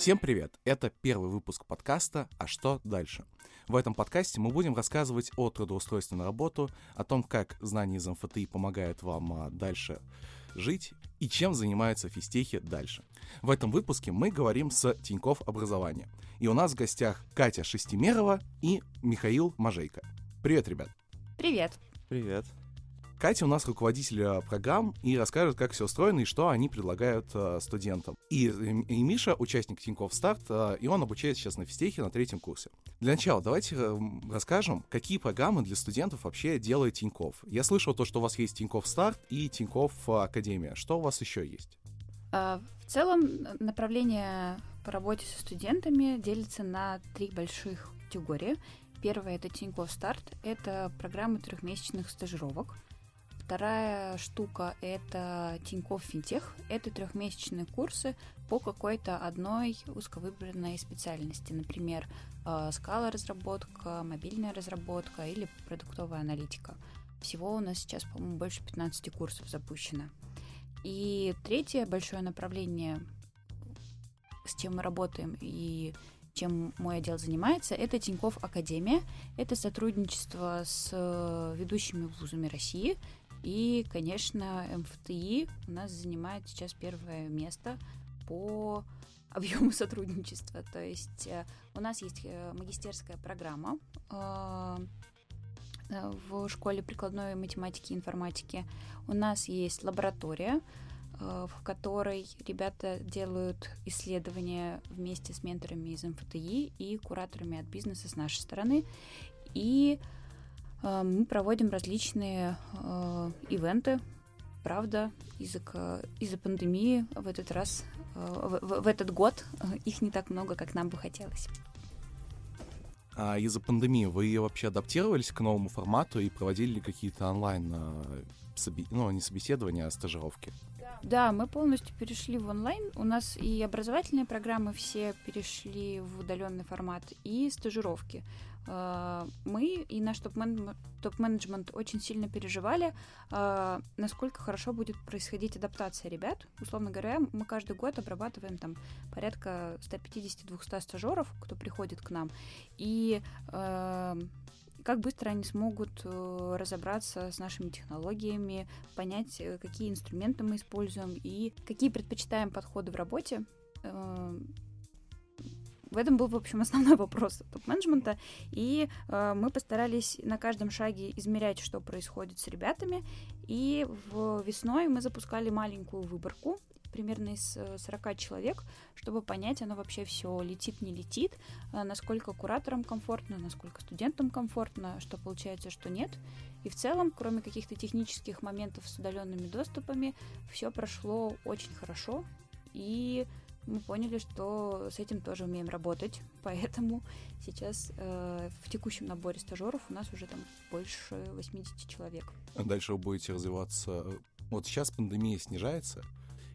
Всем привет! Это первый выпуск подкаста «А что дальше?». В этом подкасте мы будем рассказывать о трудоустройстве на работу, о том, как знания из МФТИ помогают вам а, дальше жить и чем занимаются физтехи дальше. В этом выпуске мы говорим с Тиньков образования. И у нас в гостях Катя Шестимерова и Михаил Мажейко. Привет, ребят! Привет! Привет! Катя у нас руководитель э, программ и расскажет, как все устроено и что они предлагают э, студентам. И, и Миша, участник Тинькофф Старт, э, и он обучается сейчас на физтехе на третьем курсе. Для начала давайте расскажем, какие программы для студентов вообще делает Тинькофф. Я слышал то, что у вас есть Тинькофф Старт и Тинькофф Академия. Что у вас еще есть? А, в целом направление по работе со студентами делится на три больших категории. Первая это Тинькофф Старт, это программы трехмесячных стажировок. Вторая штука — это Тинькофф Финтех. Это трехмесячные курсы по какой-то одной узковыбранной специальности. Например, э, скала разработка, мобильная разработка или продуктовая аналитика. Всего у нас сейчас, по-моему, больше 15 курсов запущено. И третье большое направление, с чем мы работаем и чем мой отдел занимается, это Тинькофф Академия. Это сотрудничество с ведущими вузами России — и, конечно, МФТИ у нас занимает сейчас первое место по объему сотрудничества. То есть э, у нас есть э, магистерская программа э, в школе прикладной математики и информатики. У нас есть лаборатория, в которой ребята делают ивследования вместе с менторами из МФТИ и кураторами от бизнеса с нашей стороны. И Э, мы проводим различные э, ивенты. Правда, из-за, из пандемии в этот раз, э, в, в этот год их не так много, как нам бы хотелось. А из-за пандемии вы вообще адаптировались к новому формату и проводили какие-то онлайн, ну, не собеседования, а стажировки? Да, мы полностью перешли в онлайн. У нас и образовательные программы все перешли в удаленный формат, и стажировки. Э, мы и наш топ-менеджмент очень сильно переживали, э, насколько хорошо будет происходить адаптация ребят. Условно говоря, мы каждый год обрабатываем там порядка 150-200 стажеров, кто приходит к нам. И э, как быстро они смогут разобраться с нашими технологиями, понять, какие инструменты мы используем и какие предпочитаем подходы в работе в этом был, в общем, основной вопрос топ-менеджмента. И э, мы постарались на каждом шаге измерять, что происходит с ребятами. И в весной мы запускали маленькую выборку примерно из 40 э, человек, чтобы понять, оно вообще все летит, не летит, э, насколько кураторам комфортно, насколько студентам комфортно, что получается, что нет. И в целом, кроме каких-то технических моментов с удаленными доступами, все прошло очень хорошо. И мы поняли, что с этим тоже умеем работать, поэтому сейчас э, в текущем наборе стажеров у нас уже там больше 80 человек. А дальше вы будете развиваться. Вот сейчас пандемия снижается,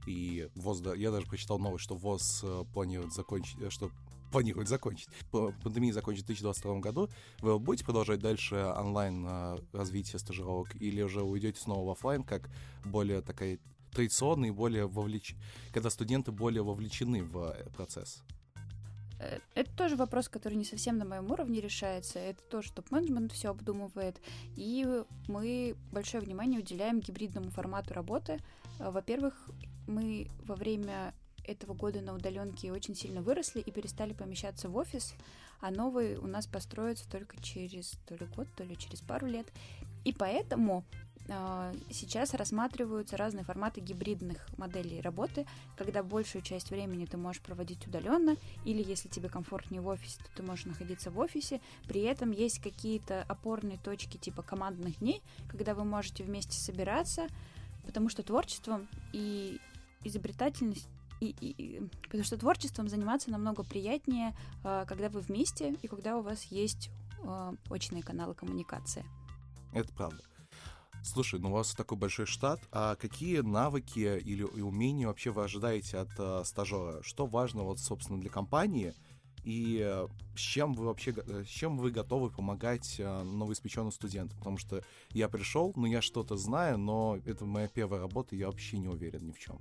и ВОЗ, я даже прочитал новость, что ВОЗ э, планирует закончить, э, что планирует закончить. Пандемия закончится в 2022 году. Вы будете продолжать дальше онлайн э, развитие стажировок или уже уйдете снова в офлайн, как более такая традиционно и более вовлеч... когда студенты более вовлечены в процесс? Это тоже вопрос, который не совсем на моем уровне решается. Это тоже топ-менеджмент все обдумывает. И мы большое внимание уделяем гибридному формату работы. Во-первых, мы во время этого года на удаленке очень сильно выросли и перестали помещаться в офис, а новый у нас построится только через то ли год, то ли через пару лет. И поэтому а, сейчас рассматриваются разные форматы гибридных моделей работы, когда большую часть времени ты можешь проводить удаленно, или если тебе комфортнее в офисе, то ты можешь находиться в офисе. При этом есть какие-то опорные точки типа командных дней, когда вы можете вместе собираться, потому что творчеством и изобретательность и, и, и, потому что творчеством заниматься намного приятнее, а, когда вы вместе и когда у вас есть а, очные каналы коммуникации. Это правда. Слушай, ну у вас такой большой штат, а какие навыки или умения вообще вы ожидаете от э, стажера? Что важно вот, собственно, для компании? И э, с чем вы вообще, э, с чем вы готовы помогать э, новоиспеченным студентам? Потому что я пришел, ну я что-то знаю, но это моя первая работа, я вообще не уверен ни в чем.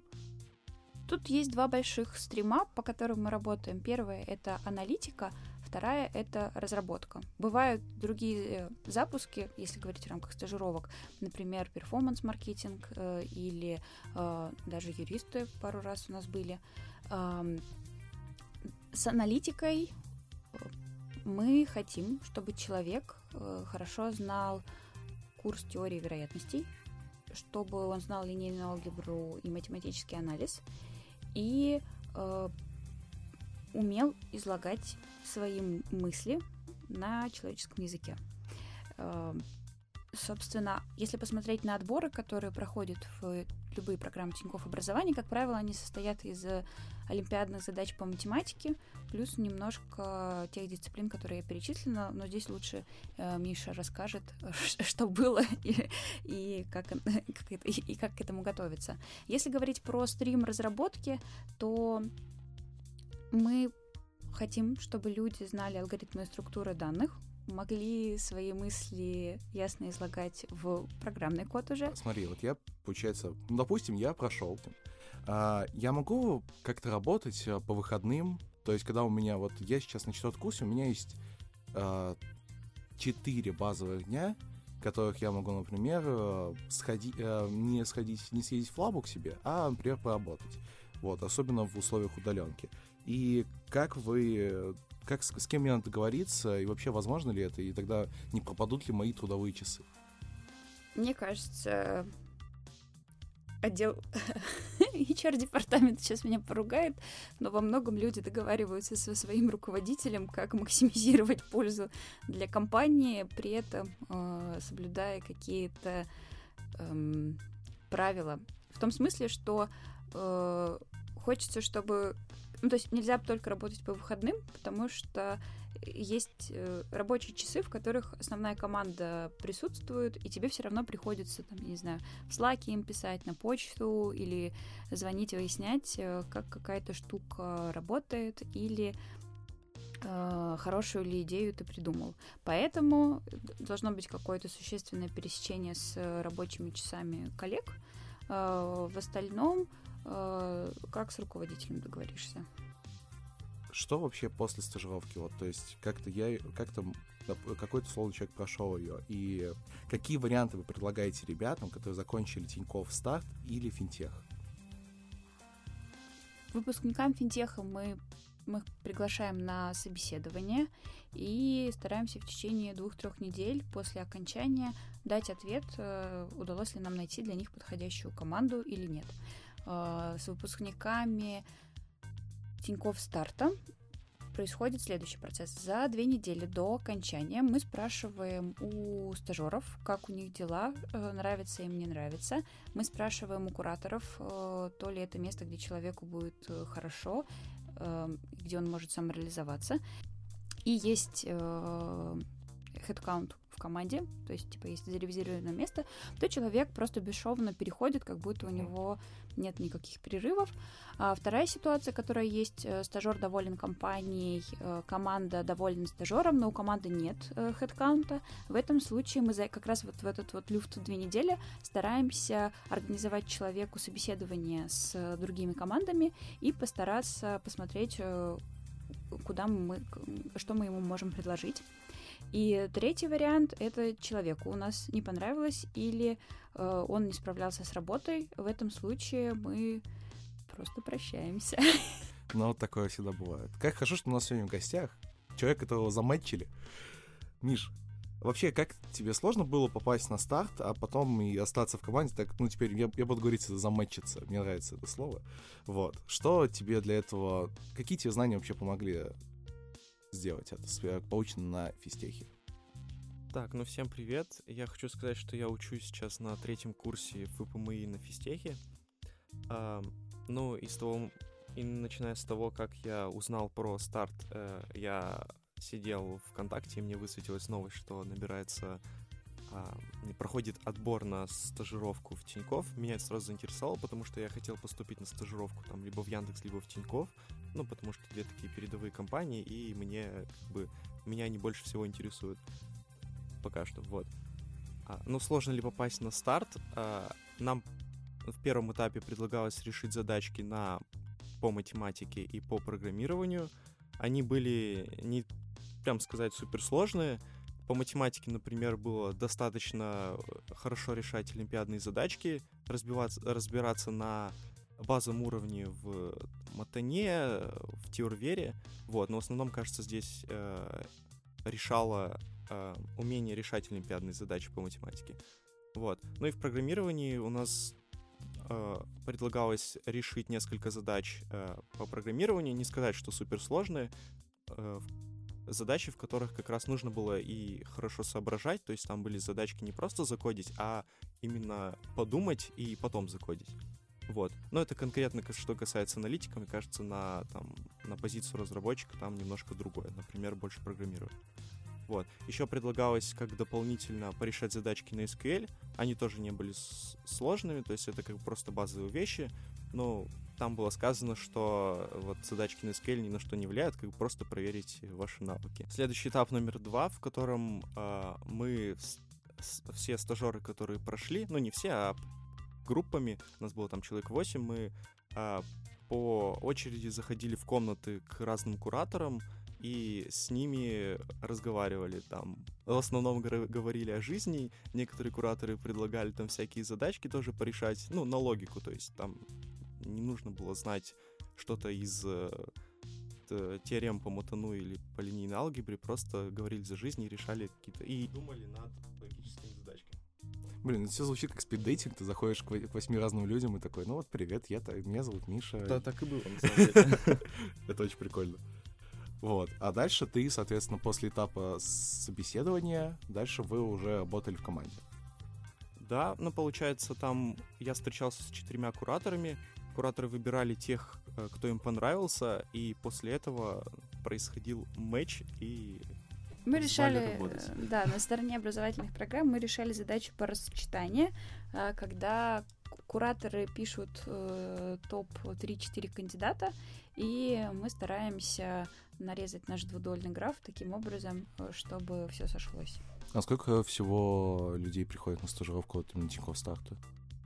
Тут есть два больших стрима, по которым мы работаем. Первое — это аналитика, вторая — это разработка. Бывают другие запуски, если говорить в рамках стажировок, например, перформанс-маркетинг или даже юристы пару раз у нас были. С аналитикой э, мы хотим, чтобы человек э, хорошо знал курс теории вероятностей, чтобы он знал линейную алгебру и математический анализ, и э, умел излагать свои мысли на человеческом языке. Э, собственно, если посмотреть на отборы, которые проходят в любые программы Тинькофф образования, как правило, они состоят из олимпиадных задач по математике, плюс немножко тех дисциплин, которые я перечислила, но здесь лучше э, Миша расскажет, что было и, и, как, как это, и как к этому готовиться. Если говорить про стрим разработки, то мы хотим, чтобы люди знали алгоритмы и структуры данных, могли свои мысли ясно излагать в программный код уже. Смотри, вот я, получается, ну, допустим, я прошел. А, я могу как-то работать а, по выходным, то есть когда у меня, вот я сейчас на четвертом курсе, у меня есть а, четыре базовых дня, которых я могу, например, сходи, не сходить, не съездить в лабу к себе, а, например, поработать. Вот, особенно в условиях удаленки. И как вы как с, с кем мне надо договориться, и вообще возможно ли это, и тогда не пропадут ли мои трудовые часы? Мне кажется, отдел HR-департамент сейчас меня поругает, но во многом люди договариваются со своим руководителем, как максимизировать пользу для компании, при этом э, соблюдая какие-то э, правила. В том смысле, что э, хочется, чтобы ну, то есть нельзя только работать по выходным, потому что есть э, рабочие часы, в которых основная команда присутствует, и тебе все равно приходится, там, не знаю, в слаке им писать, на почту, или звонить, выяснять, э, как какая-то штука работает, или э, хорошую ли идею ты придумал. Поэтому должно быть какое-то существенное пересечение с рабочими часами коллег. В остальном как с руководителем договоришься. Что вообще после стажировки? Вот, то есть как-то я, как-то какой-то слово человек прошел ее, и какие варианты вы предлагаете ребятам, которые закончили Тинькофф Старт или Финтех? Выпускникам Финтеха мы мы их приглашаем на собеседование и стараемся в течение двух-трех недель после окончания дать ответ, э, удалось ли нам найти для них подходящую команду или нет. Э, с выпускниками Тинькофф Старта происходит следующий процесс. За две недели до окончания мы спрашиваем у стажеров, как у них дела, э, нравится им, не нравится. Мы спрашиваем у кураторов, э, то ли это место, где человеку будет хорошо, где он может самореализоваться. И есть headcount в команде, то есть, типа, если заревизировано место, то человек просто бесшовно переходит, как будто у него нет никаких перерывов. А вторая ситуация, которая есть, э, стажер доволен компанией, э, команда довольна стажером, но у команды нет э, хедкаунта. В этом случае мы за, как раз вот в этот вот люфт две недели стараемся организовать человеку собеседование с другими командами и постараться посмотреть, куда мы, что мы ему можем предложить. И третий вариант — это человеку у нас не понравилось или э, он не справлялся с работой. В этом случае мы просто прощаемся. Ну, вот такое всегда бывает. Как хорошо, что у нас сегодня в гостях человек, которого заматчили. Миш, вообще, как тебе сложно было попасть на старт, а потом и остаться в команде? Так, ну, теперь я, я буду говорить заматчиться. Мне нравится это слово. Вот. Что тебе для этого... Какие тебе знания вообще помогли сделать это, получено на физтехе. Так, ну всем привет. Я хочу сказать, что я учусь сейчас на третьем курсе ФПМИ на физтехе. А, ну, из того, и начиная с того, как я узнал про старт, э, я сидел ВКонтакте, и мне высветилась новость, что набирается а, проходит отбор на стажировку в Тиньков. Меня это сразу заинтересовало, потому что я хотел поступить на стажировку там либо в Яндекс, либо в Тиньков. Ну, потому что две такие передовые компании, и мне как бы меня они больше всего интересуют пока что. Вот. А, ну, сложно ли попасть на старт? А, нам в первом этапе предлагалось решить задачки на по математике и по программированию. Они были не прям сказать суперсложные. По математике, например, было достаточно хорошо решать олимпиадные задачки, разбиваться, разбираться на базовом уровне в Матане, в Теорвере. Вот, но в основном, кажется, здесь э, решало э, умение решать олимпиадные задачи по математике. Вот. Ну и в программировании у нас э, предлагалось решить несколько задач э, по программированию. Не сказать, что суперсложные. Э, задачи, в которых как раз нужно было и хорошо соображать. То есть там были задачки не просто закодить, а именно подумать и потом закодить. Вот. Но это конкретно, что касается аналитика, мне кажется, на, там, на позицию разработчика там немножко другое. Например, больше программировать. Вот. Еще предлагалось как дополнительно порешать задачки на SQL. Они тоже не были сложными, то есть это как просто базовые вещи. Но там было сказано, что вот задачки на SQL ни на что не влияют, как просто проверить ваши навыки. Следующий этап номер два, в котором э, мы все стажеры, которые прошли, ну не все, а группами, нас было там человек 8, мы э, по очереди заходили в комнаты к разным кураторам, и с ними разговаривали там. В основном говорили о жизни, некоторые кураторы предлагали там всякие задачки тоже порешать, ну, на логику, то есть там не нужно было знать что-то из э, теорем по Мотану или по линейной алгебре, просто говорили за жизнь и решали какие-то... И думали над. Блин, все звучит как спиддейтинг, ты заходишь к восьми разным людям и такой, ну вот, привет, я меня зовут Миша. Да, так и было, на самом деле. Это очень прикольно. Вот. А дальше ты, соответственно, после этапа собеседования, дальше вы уже работали в команде. Да, ну, получается, там я встречался с четырьмя кураторами. Кураторы выбирали тех, э, кто им понравился, и после этого происходил матч, и мы решали, да, на стороне образовательных программ мы решали задачу по рассчитанию, э, когда кураторы пишут э, топ 3-4 кандидата, и мы стараемся нарезать наш двудольный граф таким образом, э, чтобы все сошлось. А сколько всего людей приходит на стажировку от именно Тинькофф Старта?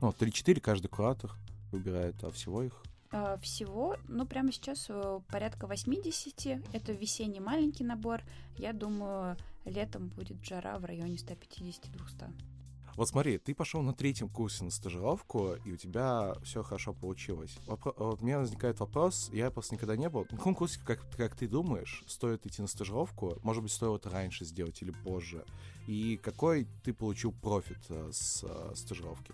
Ну, 3-4 каждый куратор выбирает, а всего их? А, всего, ну, прямо сейчас э, порядка 80. Это весенний маленький набор. Я думаю, летом будет жара в районе 150-200. Вот смотри, ты пошел на третьем курсе на стажировку, и у тебя все хорошо получилось. Вопро- вот у меня возникает вопрос, я просто никогда не был. На каком курсе, как, как ты думаешь, стоит идти на стажировку? Может быть, стоило это раньше сделать или позже? И какой ты получил профит э, с э, стажировки?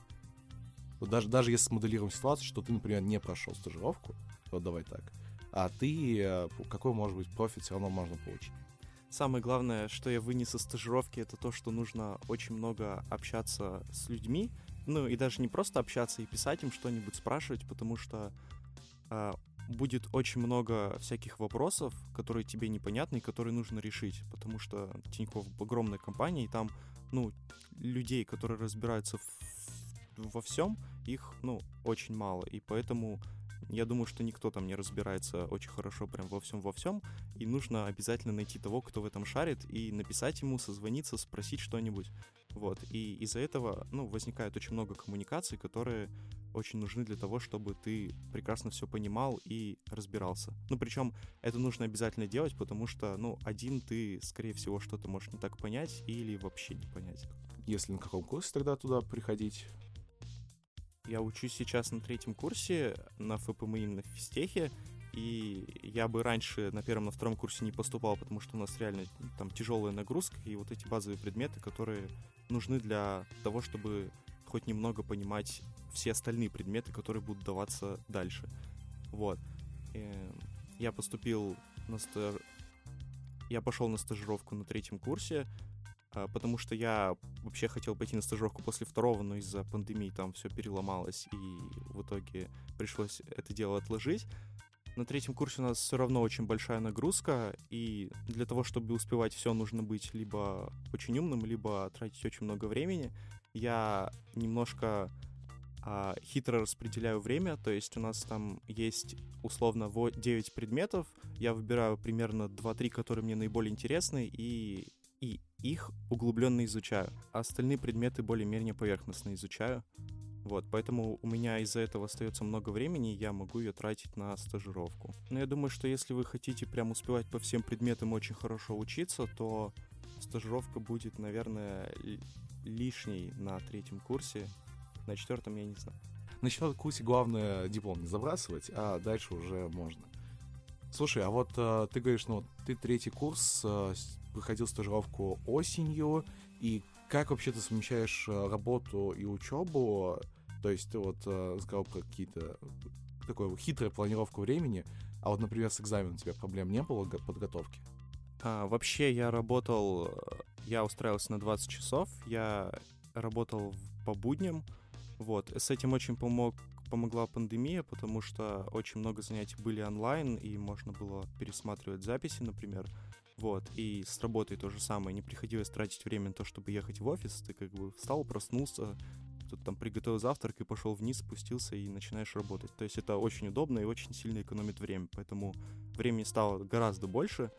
Вот даже, даже если смоделируем ситуацию, что ты, например, не прошел стажировку, вот давай так, а ты, э, какой может быть профит все равно можно получить? Самое главное, что я вынес из стажировки, это то, что нужно очень много общаться с людьми. Ну и даже не просто общаться и писать им что-нибудь, спрашивать, потому что э, будет очень много всяких вопросов, которые тебе непонятны и которые нужно решить, потому что Тинькофф огромная компания, и там, ну, людей, которые разбираются в, во всем, их, ну, очень мало, и поэтому я думаю, что никто там не разбирается очень хорошо прям во всем во всем, и нужно обязательно найти того, кто в этом шарит, и написать ему, созвониться, спросить что-нибудь. Вот. И из-за этого, ну, возникает очень много коммуникаций, которые очень нужны для того, чтобы ты прекрасно все понимал и разбирался. Ну, причем это нужно обязательно делать, потому что, ну, один ты, скорее всего, что-то можешь не так понять или вообще не понять. Если на каком курсе тогда туда приходить? Я учусь сейчас на третьем курсе на ФПМИ на физтехе, и я бы раньше на первом, на втором курсе не поступал, потому что у нас реально там тяжелая нагрузка и вот эти базовые предметы, которые нужны для того, чтобы хоть немного понимать все остальные предметы, которые будут даваться дальше. Вот. Эм, я поступил на стаж... Я пошел на стажировку на третьем курсе, потому что я вообще хотел пойти на стажировку после второго, но из-за пандемии там все переломалось, и в итоге пришлось это дело отложить. На третьем курсе у нас все равно очень большая нагрузка, и для того, чтобы успевать все, нужно быть либо очень умным, либо тратить очень много времени. Я немножко а, хитро распределяю время, то есть у нас там есть условно 9 предметов, я выбираю примерно 2-3, которые мне наиболее интересны, и и их углубленно изучаю, а остальные предметы более-менее поверхностно изучаю. Вот, поэтому у меня из-за этого остается много времени, и я могу ее тратить на стажировку. Но я думаю, что если вы хотите прям успевать по всем предметам очень хорошо учиться, то стажировка будет, наверное, лишней на третьем курсе. На четвертом я не знаю. На четвертом курсе главное диплом не забрасывать, а дальше уже можно. Слушай, а вот э, ты говоришь, ну, ты третий курс э, проходил стажировку осенью, и как вообще ты совмещаешь э, работу и учебу? То есть ты вот э, сказал про какие-то такую хитрую планировку времени, а вот, например, с экзаменом у тебя проблем не было подготовки? А, вообще я работал, э, я устраивался на 20 часов, я работал по будням, вот, с этим очень помог, помогла пандемия, потому что очень много занятий были онлайн, и можно было пересматривать записи, например, вот, и с работой то же самое, не приходилось тратить время на то, чтобы ехать в офис, ты как бы встал, проснулся, тут там приготовил завтрак и пошел вниз, спустился и начинаешь работать. То есть это очень удобно и очень сильно экономит время, поэтому времени стало гораздо больше,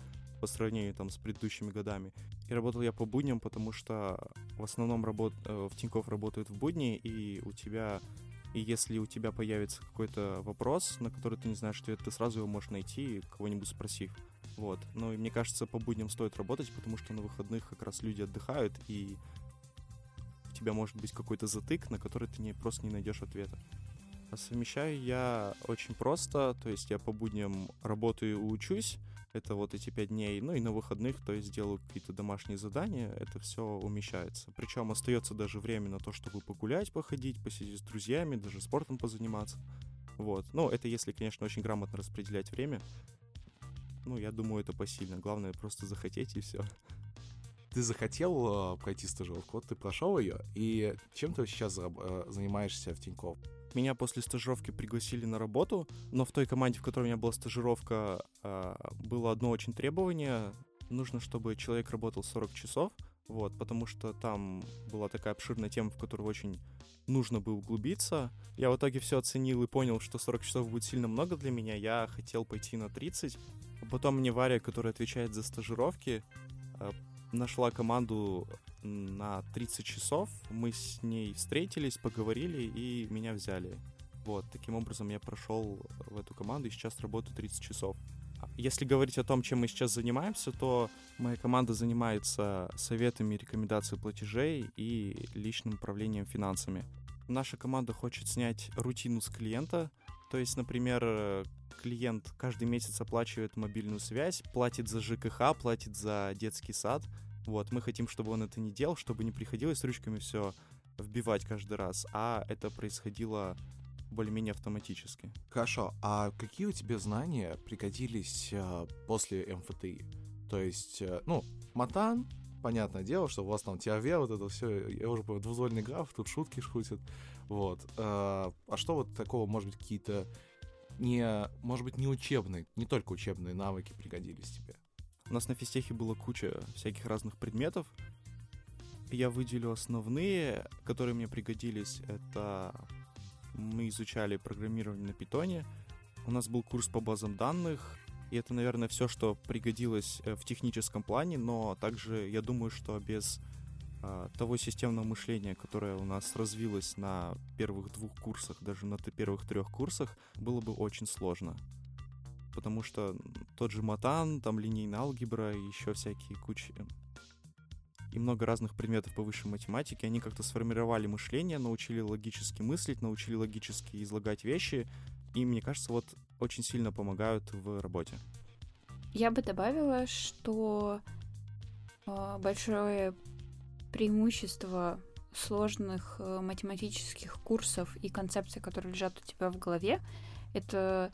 по сравнению там с предыдущими годами. И работал я по будням, потому что в основном работ... Э, в Тинькофф работают в будни, и у тебя и если у тебя появится какой-то вопрос, на который ты не знаешь ответ, ты сразу его можешь найти, кого-нибудь спросив. Вот. Но и мне кажется, по будням стоит работать, потому что на выходных как раз люди отдыхают, и у тебя может быть какой-то затык, на который ты не, просто не найдешь ответа. А совмещаю я очень просто, то есть я по будням работаю и учусь, это вот эти пять дней, ну и на выходных, то есть делаю какие-то домашние задания, это все умещается. Причем остается даже время на то, чтобы погулять, походить, посидеть с друзьями, даже спортом позаниматься. Вот. Ну, это если, конечно, очень грамотно распределять время. Ну, я думаю, это посильно. Главное просто захотеть и все. Ты захотел э, пройти стажировку, вот ты прошел ее, и чем ты сейчас э, занимаешься в Тинькофф? Меня после стажировки пригласили на работу, но в той команде, в которой у меня была стажировка, а, было одно очень требование. Нужно, чтобы человек работал 40 часов, вот, потому что там была такая обширная тема, в которую очень нужно было углубиться. Я в итоге все оценил и понял, что 40 часов будет сильно много для меня. Я хотел пойти на 30. А потом мне Варя, которая отвечает за стажировки, а, нашла команду на 30 часов. Мы с ней встретились, поговорили и меня взяли. Вот, таким образом я прошел в эту команду и сейчас работаю 30 часов. Если говорить о том, чем мы сейчас занимаемся, то моя команда занимается советами, рекомендацией платежей и личным управлением финансами. Наша команда хочет снять рутину с клиента, то есть, например, клиент каждый месяц оплачивает мобильную связь, платит за ЖКХ, платит за детский сад — вот, мы хотим, чтобы он это не делал, чтобы не приходилось ручками все вбивать каждый раз, а это происходило более-менее автоматически. Хорошо, а какие у тебя знания пригодились э, после МФТИ? То есть, э, ну, Матан, понятное дело, что у вас там теория, вот это все, я уже понял, двузвольный граф, тут шутки шутят, вот. Э, а что вот такого, может быть, какие-то не, может быть, не учебные, не только учебные навыки пригодились тебе? У нас на физтехе было куча всяких разных предметов. Я выделю основные, которые мне пригодились. Это мы изучали программирование на питоне. У нас был курс по базам данных. И это, наверное, все, что пригодилось э, в техническом плане, но также я думаю, что без а, того системного мышления, которое у нас развилось на первых двух курсах, даже на первых трех курсах, было бы очень сложно потому что тот же матан, там линейная алгебра и еще всякие кучи и много разных предметов по высшей математике, они как-то сформировали мышление, научили логически мыслить, научили логически излагать вещи, и, мне кажется, вот очень сильно помогают в работе. Я бы добавила, что э, большое преимущество сложных э, математических курсов и концепций, которые лежат у тебя в голове, это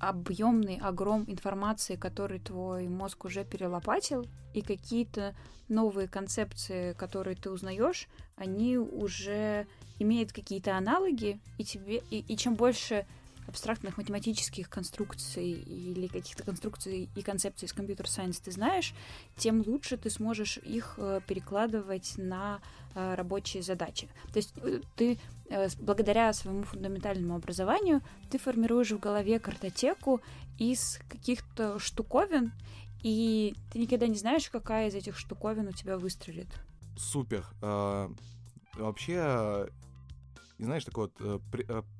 объемный огром информации, который твой мозг уже перелопатил, и какие-то новые концепции, которые ты узнаешь, они уже имеют какие-то аналоги, и тебе и, и чем больше абстрактных математических конструкций или каких-то конструкций и концепций из компьютер-сайенс ты знаешь, тем лучше ты сможешь их э, перекладывать на э, рабочие задачи. То есть э, ты благодаря своему фундаментальному образованию ты формируешь в голове картотеку из каких-то штуковин, и ты никогда не знаешь, какая из этих штуковин у тебя выстрелит. Супер. А, вообще, знаешь, такой вот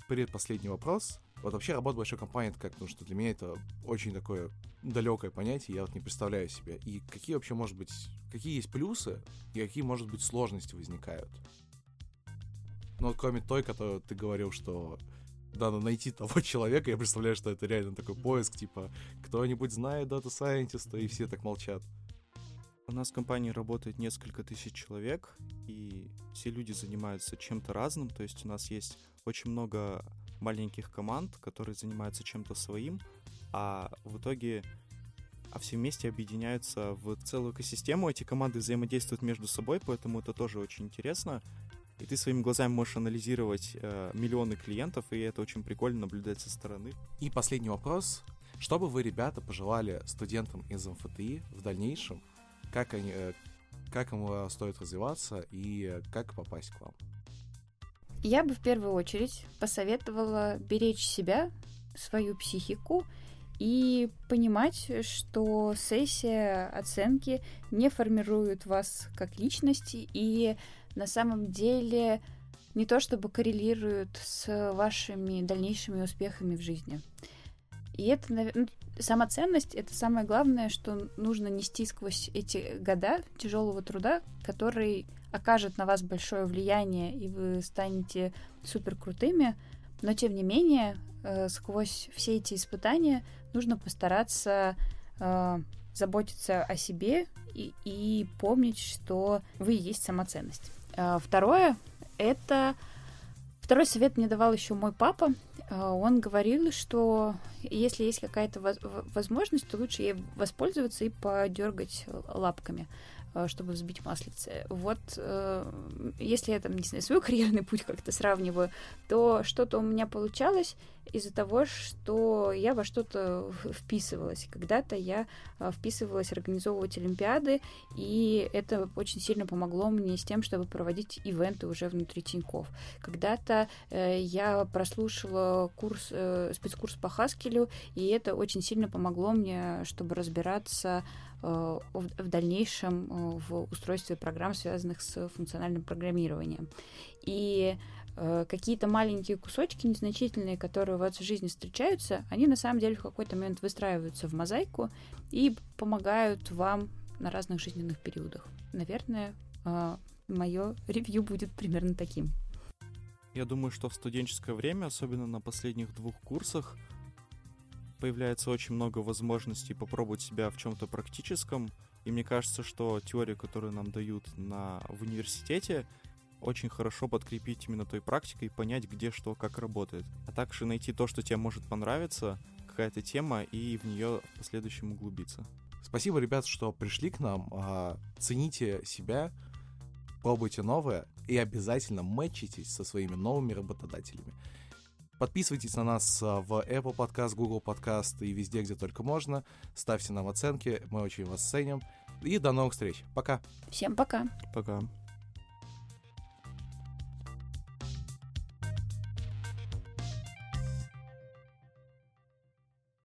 предпоследний вопрос. Вот вообще работа большой компании, это как, ну что для меня это очень такое далекое понятие, я вот не представляю себе. И какие вообще, может быть, какие есть плюсы и какие, может быть, сложности возникают? Ну, вот кроме той, которую ты говорил, что надо найти того человека, я представляю, что это реально такой поиск, типа, кто-нибудь знает дата сайентиста, и все так молчат. У нас в компании работает несколько тысяч человек, и все люди занимаются чем-то разным, то есть у нас есть очень много маленьких команд, которые занимаются чем-то своим, а в итоге а все вместе объединяются в целую экосистему. Эти команды взаимодействуют между собой, поэтому это тоже очень интересно. И ты своими глазами можешь анализировать э, миллионы клиентов, и это очень прикольно наблюдать со стороны. И последний вопрос. Что бы вы, ребята, пожелали студентам из МФТИ в дальнейшем? Как, они, э, как им э, стоит развиваться и как попасть к вам? Я бы в первую очередь посоветовала беречь себя, свою психику и понимать, что сессия оценки не формирует вас как личности и на самом деле не то чтобы коррелируют с вашими дальнейшими успехами в жизни. И это, наверное, ну, самоценность это самое главное, что нужно нести сквозь эти года тяжелого труда, который окажет на вас большое влияние, и вы станете супер крутыми, но тем не менее, э, сквозь все эти испытания нужно постараться э, заботиться о себе и, и помнить, что вы есть самоценность. Э, второе это второй совет мне давал еще мой папа. Э, он говорил, что если есть какая-то возможность, то лучше ей воспользоваться и подергать лапками. Э, чтобы взбить маслице. Вот э, если я там, не знаю, свой карьерный путь как-то сравниваю, то что-то у меня получалось из-за того, что я во что-то вписывалась. Когда-то я э, вписывалась организовывать олимпиады, и это очень сильно помогло мне с тем, чтобы проводить ивенты уже внутри Тиньков. Когда-то я прослушала курс, спецкурс по Хаскелю, и это очень сильно помогло мне, чтобы разбираться в дальнейшем э, в устройстве программ, связанных с функциональным программированием. И э, какие-то маленькие кусочки незначительные, которые у вас в жизни встречаются, они на самом деле в какой-то момент выстраиваются в мозаику и помогают вам на разных жизненных периодах. Наверное, мое ревью будет примерно таким. Я думаю, что в студенческое время, особенно на последних двух курсах, появляется очень много возможностей попробовать себя в чем-то практическом. И мне кажется, что теорию, которую нам дают на, в университете, очень хорошо подкрепить именно той практикой понять, где что, как работает. А также найти то, что тебе может понравиться, какая-то тема, и в нее в последующем углубиться. Спасибо, ребят, что пришли к нам. А, цените себя, пробуйте новое и обязательно мэтчитесь со своими новыми работодателями. Подписывайтесь на нас а, в Apple Podcast, Google Podcast и везде, где только можно. Ставьте нам оценки, мы очень вас ценим. И до новых встреч. Пока. Всем пока. Пока.